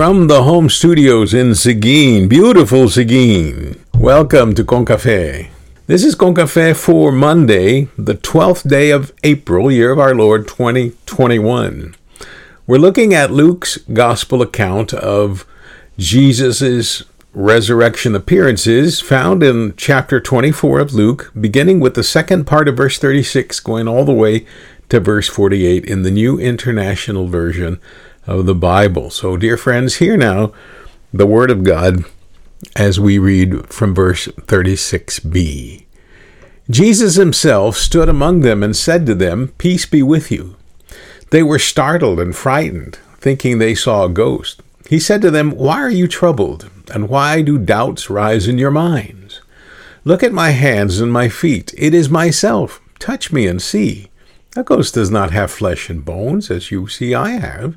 from the home studios in Seguin, beautiful Seguin. Welcome to Concafe. This is Concafe for Monday, the 12th day of April, year of our Lord 2021. We're looking at Luke's gospel account of Jesus' resurrection appearances found in chapter 24 of Luke, beginning with the second part of verse 36, going all the way to verse 48 in the New International Version of the Bible. So, dear friends, hear now the Word of God as we read from verse 36b. Jesus himself stood among them and said to them, Peace be with you. They were startled and frightened, thinking they saw a ghost. He said to them, Why are you troubled, and why do doubts rise in your minds? Look at my hands and my feet. It is myself. Touch me and see. A ghost does not have flesh and bones, as you see I have.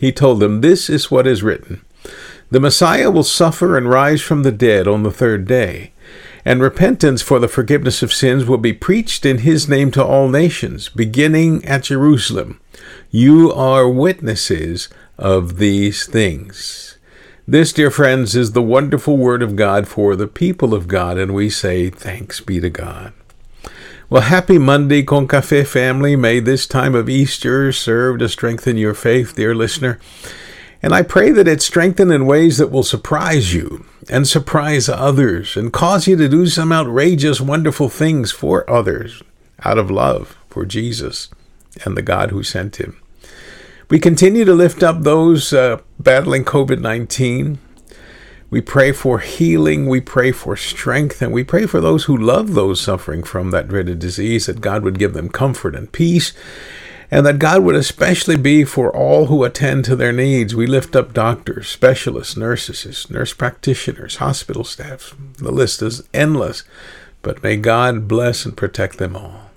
He told them, This is what is written The Messiah will suffer and rise from the dead on the third day, and repentance for the forgiveness of sins will be preached in his name to all nations, beginning at Jerusalem. You are witnesses of these things. This, dear friends, is the wonderful word of God for the people of God, and we say, Thanks be to God. Well, happy Monday, Concafe family. May this time of Easter serve to strengthen your faith, dear listener. And I pray that it strengthen in ways that will surprise you and surprise others and cause you to do some outrageous, wonderful things for others out of love for Jesus and the God who sent him. We continue to lift up those uh, battling COVID 19 we pray for healing, we pray for strength, and we pray for those who love those suffering from that dreaded disease, that God would give them comfort and peace, and that God would especially be for all who attend to their needs. We lift up doctors, specialists, nurses, nurse practitioners, hospital staff. The list is endless, but may God bless and protect them all.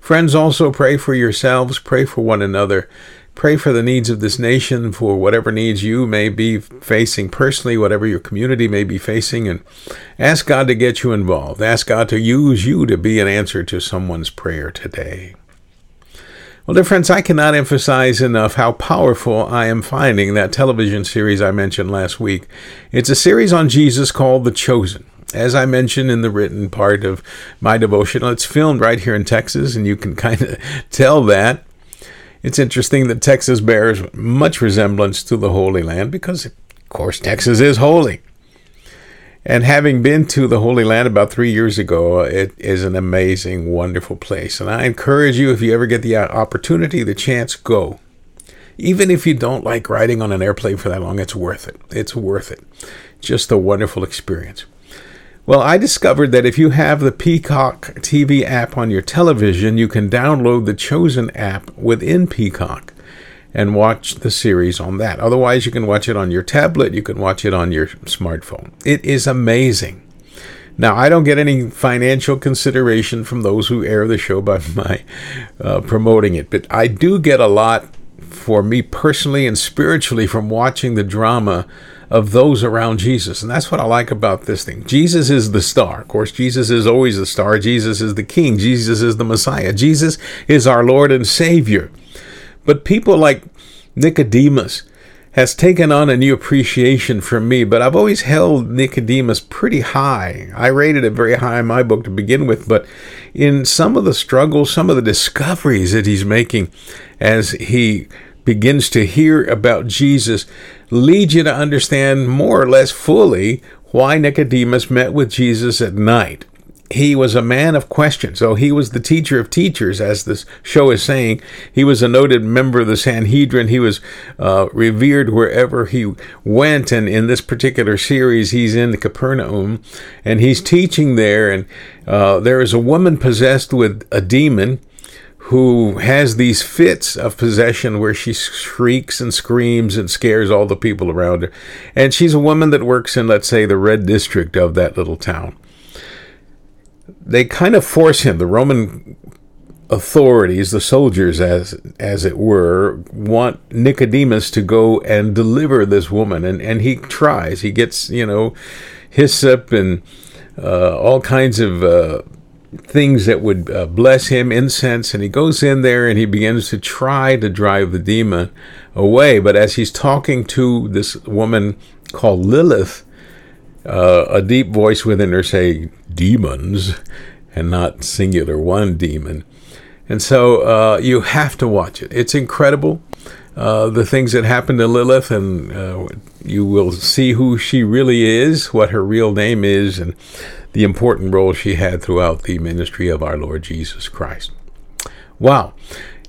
Friends, also pray for yourselves, pray for one another, Pray for the needs of this nation, for whatever needs you may be facing personally, whatever your community may be facing, and ask God to get you involved. Ask God to use you to be an answer to someone's prayer today. Well, dear friends, I cannot emphasize enough how powerful I am finding that television series I mentioned last week. It's a series on Jesus called The Chosen. As I mentioned in the written part of my devotional, it's filmed right here in Texas, and you can kind of tell that it's interesting that Texas bears much resemblance to the Holy Land because, of course, Texas is holy. And having been to the Holy Land about three years ago, it is an amazing, wonderful place. And I encourage you, if you ever get the opportunity, the chance, go. Even if you don't like riding on an airplane for that long, it's worth it. It's worth it. Just a wonderful experience. Well, I discovered that if you have the Peacock TV app on your television, you can download the Chosen app within Peacock and watch the series on that. Otherwise, you can watch it on your tablet, you can watch it on your smartphone. It is amazing. Now, I don't get any financial consideration from those who air the show by my uh, promoting it, but I do get a lot for me personally and spiritually from watching the drama of those around Jesus. And that's what I like about this thing. Jesus is the star. Of course, Jesus is always the star. Jesus is the king. Jesus is the Messiah. Jesus is our Lord and Savior. But people like Nicodemus has taken on a new appreciation for me, but I've always held Nicodemus pretty high. I rated it very high in my book to begin with, but in some of the struggles, some of the discoveries that he's making as he begins to hear about Jesus leads you to understand more or less fully why Nicodemus met with Jesus at night. He was a man of questions. So he was the teacher of teachers, as this show is saying. He was a noted member of the Sanhedrin. He was uh, revered wherever he went. And in this particular series, he's in Capernaum and he's teaching there. And uh, there is a woman possessed with a demon who has these fits of possession where she shrieks and screams and scares all the people around her. And she's a woman that works in, let's say, the red district of that little town. They kind of force him, the Roman authorities, the soldiers, as as it were, want Nicodemus to go and deliver this woman, and and he tries. He gets you know hyssop and uh, all kinds of uh, things that would uh, bless him, incense, and he goes in there and he begins to try to drive the demon away. But as he's talking to this woman called Lilith, uh, a deep voice within her say, "Demons," and not singular one demon. And so uh, you have to watch it. It's incredible. Uh, the things that happen to Lilith, and uh, you will see who she really is, what her real name is, and the important role she had throughout the ministry of our Lord Jesus Christ. Wow.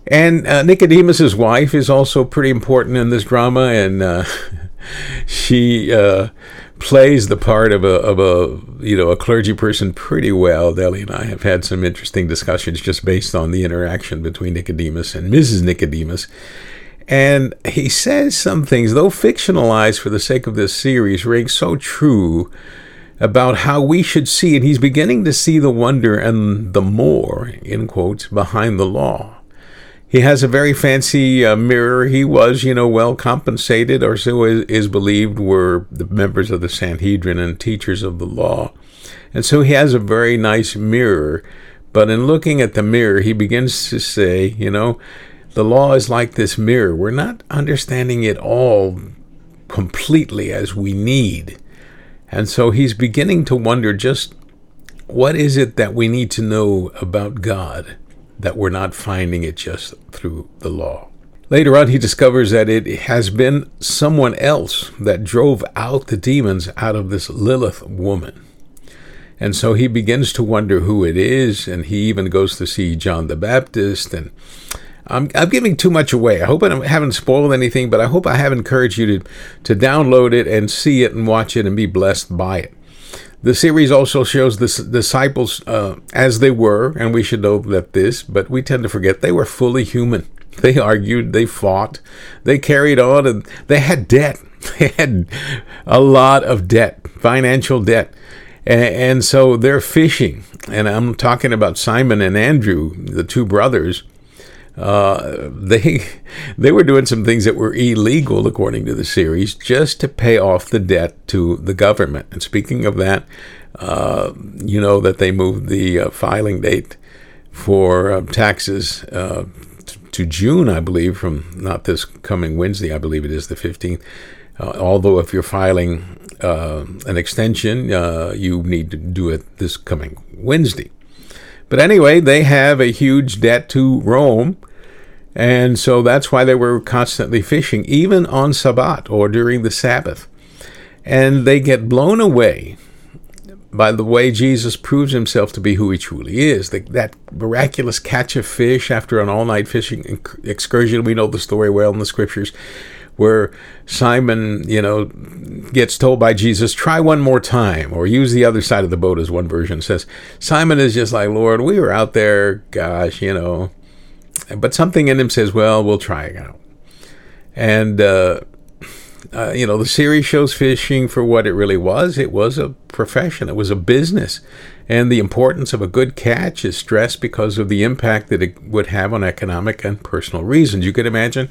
And uh, Nicodemus's wife is also pretty important in this drama, and uh, she uh, plays the part of a of a you know a clergy person pretty well. Deli and I have had some interesting discussions just based on the interaction between Nicodemus and Mrs. Nicodemus. And he says some things, though fictionalized for the sake of this series, ring so true about how we should see, and he's beginning to see the wonder and the more, in quotes, behind the law. He has a very fancy uh, mirror. He was, you know, well compensated, or so is, is believed were the members of the Sanhedrin and teachers of the law. And so he has a very nice mirror. But in looking at the mirror, he begins to say, you know, the law is like this mirror. We're not understanding it all completely as we need. And so he's beginning to wonder just what is it that we need to know about God that we're not finding it just through the law. Later on, he discovers that it has been someone else that drove out the demons out of this Lilith woman. And so he begins to wonder who it is, and he even goes to see John the Baptist. And I'm, I'm giving too much away. I hope I haven't spoiled anything, but I hope I have encouraged you to, to download it and see it and watch it and be blessed by it. The series also shows the disciples uh, as they were, and we should know that this, but we tend to forget they were fully human. They argued, they fought, they carried on, and they had debt. They had a lot of debt, financial debt. And, and so they're fishing. And I'm talking about Simon and Andrew, the two brothers uh, they they were doing some things that were illegal according to the series just to pay off the debt to the government. And speaking of that, uh, you know that they moved the uh, filing date for uh, taxes uh, to June, I believe, from not this coming Wednesday, I believe it is the 15th. Uh, although if you're filing an extension, you need to do it this coming Wednesday. But anyway, they have a huge debt to Rome. And so that's why they were constantly fishing, even on Sabbath or during the Sabbath. And they get blown away by the way Jesus proves himself to be who he truly is. The, that miraculous catch of fish after an all night fishing excursion. We know the story well in the scriptures where Simon, you know, gets told by Jesus, try one more time, or use the other side of the boat, as one version says. Simon is just like, Lord, we were out there, gosh, you know. But something in him says, well, we'll try it out. And, uh, uh, you know, the series shows fishing for what it really was. It was a profession, it was a business. And the importance of a good catch is stressed because of the impact that it would have on economic and personal reasons. You could imagine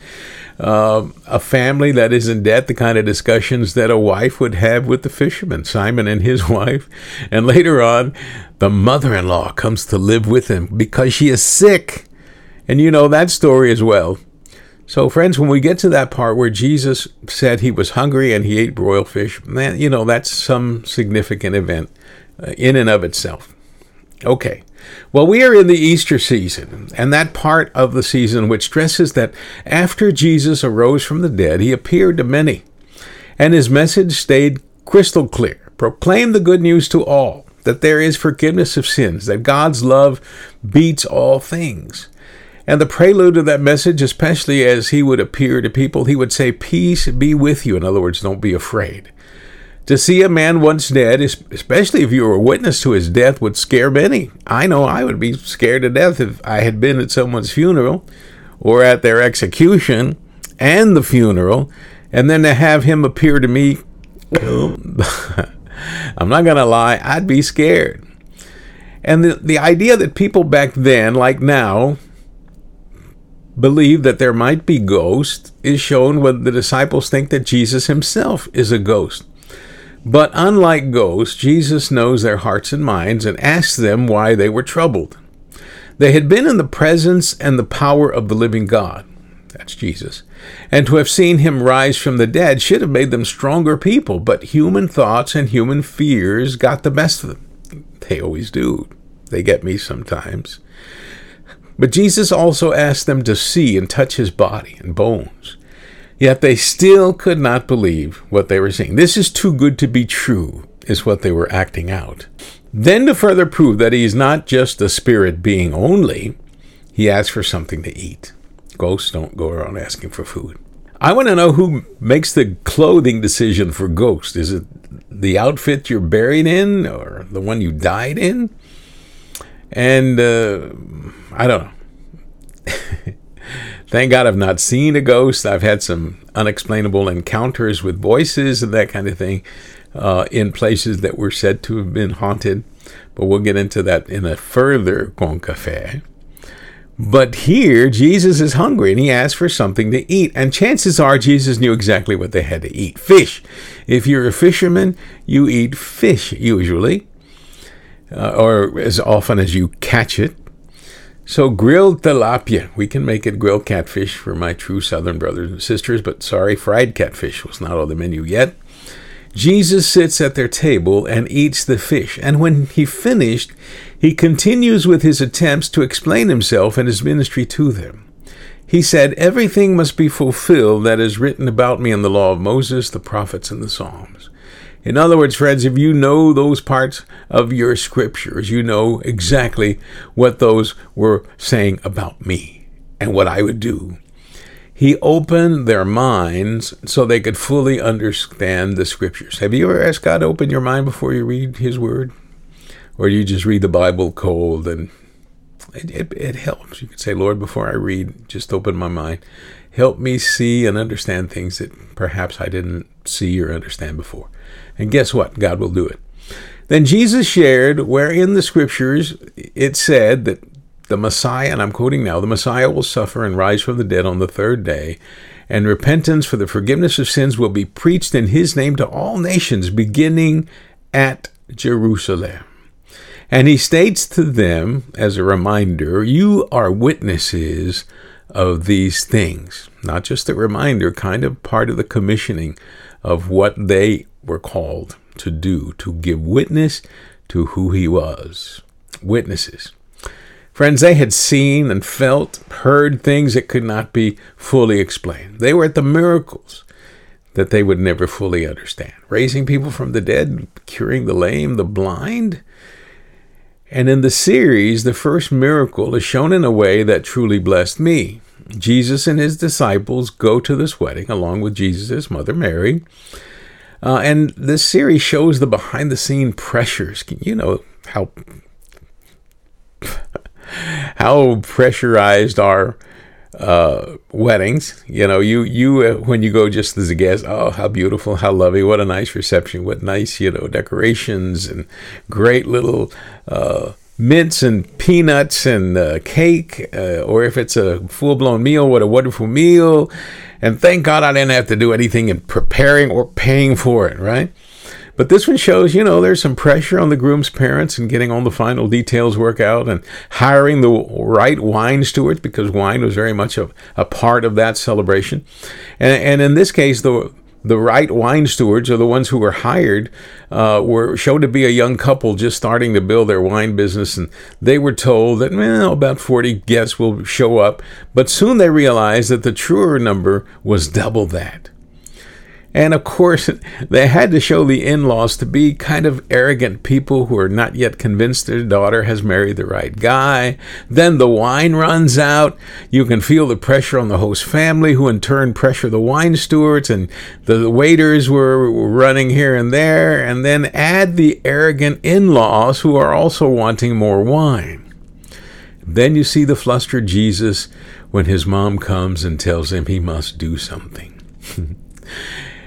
uh, a family that is in debt, the kind of discussions that a wife would have with the fisherman, Simon and his wife. And later on, the mother in law comes to live with him because she is sick. And you know that story as well. So, friends, when we get to that part where Jesus said he was hungry and he ate broiled fish, man, you know, that's some significant event uh, in and of itself. Okay. Well, we are in the Easter season, and that part of the season which stresses that after Jesus arose from the dead, he appeared to many, and his message stayed crystal clear. Proclaim the good news to all that there is forgiveness of sins, that God's love beats all things. And the prelude of that message, especially as he would appear to people, he would say, Peace be with you. In other words, don't be afraid. To see a man once dead, especially if you were a witness to his death, would scare many. I know I would be scared to death if I had been at someone's funeral or at their execution and the funeral, and then to have him appear to me. I'm not going to lie, I'd be scared. And the, the idea that people back then, like now, believe that there might be ghosts is shown when the disciples think that Jesus himself is a ghost. But unlike ghosts, Jesus knows their hearts and minds and asks them why they were troubled. They had been in the presence and the power of the living God. That's Jesus. And to have seen him rise from the dead should have made them stronger people, but human thoughts and human fears got the best of them. They always do. They get me sometimes. But Jesus also asked them to see and touch his body and bones. Yet they still could not believe what they were seeing. This is too good to be true, is what they were acting out. Then, to further prove that he is not just a spirit being only, he asked for something to eat. Ghosts don't go around asking for food. I want to know who makes the clothing decision for ghosts. Is it the outfit you're buried in or the one you died in? And uh, I don't know. Thank God I've not seen a ghost. I've had some unexplainable encounters with voices and that kind of thing uh, in places that were said to have been haunted. But we'll get into that in a further Con Café. But here, Jesus is hungry and he asks for something to eat. And chances are Jesus knew exactly what they had to eat fish. If you're a fisherman, you eat fish usually, uh, or as often as you catch it. So, grilled tilapia. We can make it grilled catfish for my true southern brothers and sisters, but sorry, fried catfish was not on the menu yet. Jesus sits at their table and eats the fish, and when he finished, he continues with his attempts to explain himself and his ministry to them. He said, Everything must be fulfilled that is written about me in the law of Moses, the prophets, and the Psalms. In other words, friends, if you know those parts of your scriptures, you know exactly what those were saying about me and what I would do he opened their minds so they could fully understand the scriptures. Have you ever asked God to open your mind before you read his word? Or you just read the Bible cold and it, it, it helps. You could say, Lord, before I read, just open my mind. Help me see and understand things that perhaps I didn't see or understand before. And guess what? God will do it. Then Jesus shared where in the scriptures it said that the Messiah, and I'm quoting now, the Messiah will suffer and rise from the dead on the third day, and repentance for the forgiveness of sins will be preached in his name to all nations, beginning at Jerusalem. And he states to them, as a reminder, you are witnesses of these things. Not just a reminder, kind of part of the commissioning of what they were called to do, to give witness to who he was. Witnesses. Friends, they had seen and felt, heard things that could not be fully explained. They were at the miracles that they would never fully understand. Raising people from the dead, curing the lame, the blind. And in the series, the first miracle is shown in a way that truly blessed me. Jesus and his disciples go to this wedding along with Jesus' mother Mary. Uh, and this series shows the behind the scene pressures. You know how how pressurized are uh, weddings. You know, you you uh, when you go just as a guest, oh, how beautiful, how lovely, what a nice reception, what nice you know decorations and great little. Mints and peanuts and uh, cake, uh, or if it's a full blown meal, what a wonderful meal. And thank God I didn't have to do anything in preparing or paying for it, right? But this one shows, you know, there's some pressure on the groom's parents and getting all the final details work out and hiring the right wine stewards because wine was very much a, a part of that celebration. And, and in this case, the the right wine stewards or the ones who were hired uh, were shown to be a young couple just starting to build their wine business and they were told that well about 40 guests will show up. But soon they realized that the truer number was double that And of course, they had to show the in laws to be kind of arrogant people who are not yet convinced their daughter has married the right guy. Then the wine runs out. You can feel the pressure on the host family, who in turn pressure the wine stewards, and the waiters were running here and there. And then add the arrogant in laws who are also wanting more wine. Then you see the flustered Jesus when his mom comes and tells him he must do something.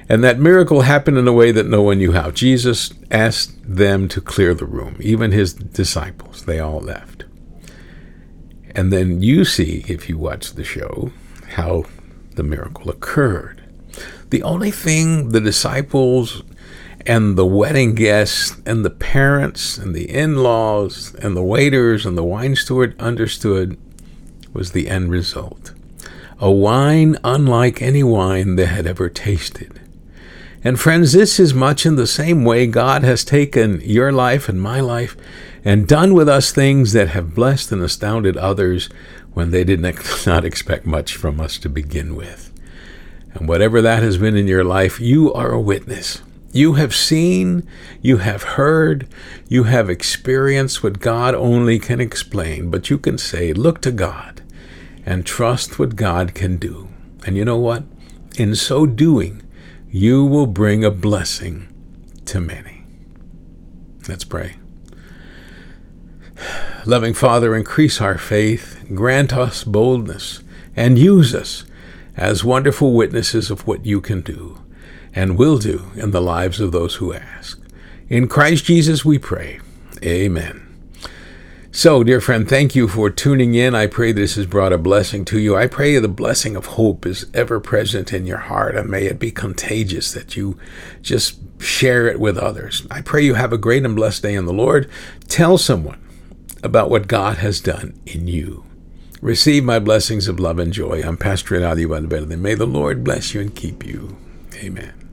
And that miracle happened in a way that no one knew how. Jesus asked them to clear the room, even his disciples. They all left. And then you see, if you watch the show, how the miracle occurred. The only thing the disciples and the wedding guests and the parents and the in laws and the waiters and the wine steward understood was the end result. A wine unlike any wine they had ever tasted. And friends, this is much in the same way God has taken your life and my life and done with us things that have blessed and astounded others when they did not expect much from us to begin with. And whatever that has been in your life, you are a witness. You have seen, you have heard, you have experienced what God only can explain, but you can say, Look to God and trust what God can do. And you know what? In so doing, you will bring a blessing to many. Let's pray. Loving Father, increase our faith, grant us boldness, and use us as wonderful witnesses of what you can do and will do in the lives of those who ask. In Christ Jesus we pray. Amen. So, dear friend, thank you for tuning in. I pray this has brought a blessing to you. I pray the blessing of hope is ever present in your heart and may it be contagious that you just share it with others. I pray you have a great and blessed day in the Lord. Tell someone about what God has done in you. Receive my blessings of love and joy. I'm Pastor Eladio Valverde. May the Lord bless you and keep you. Amen.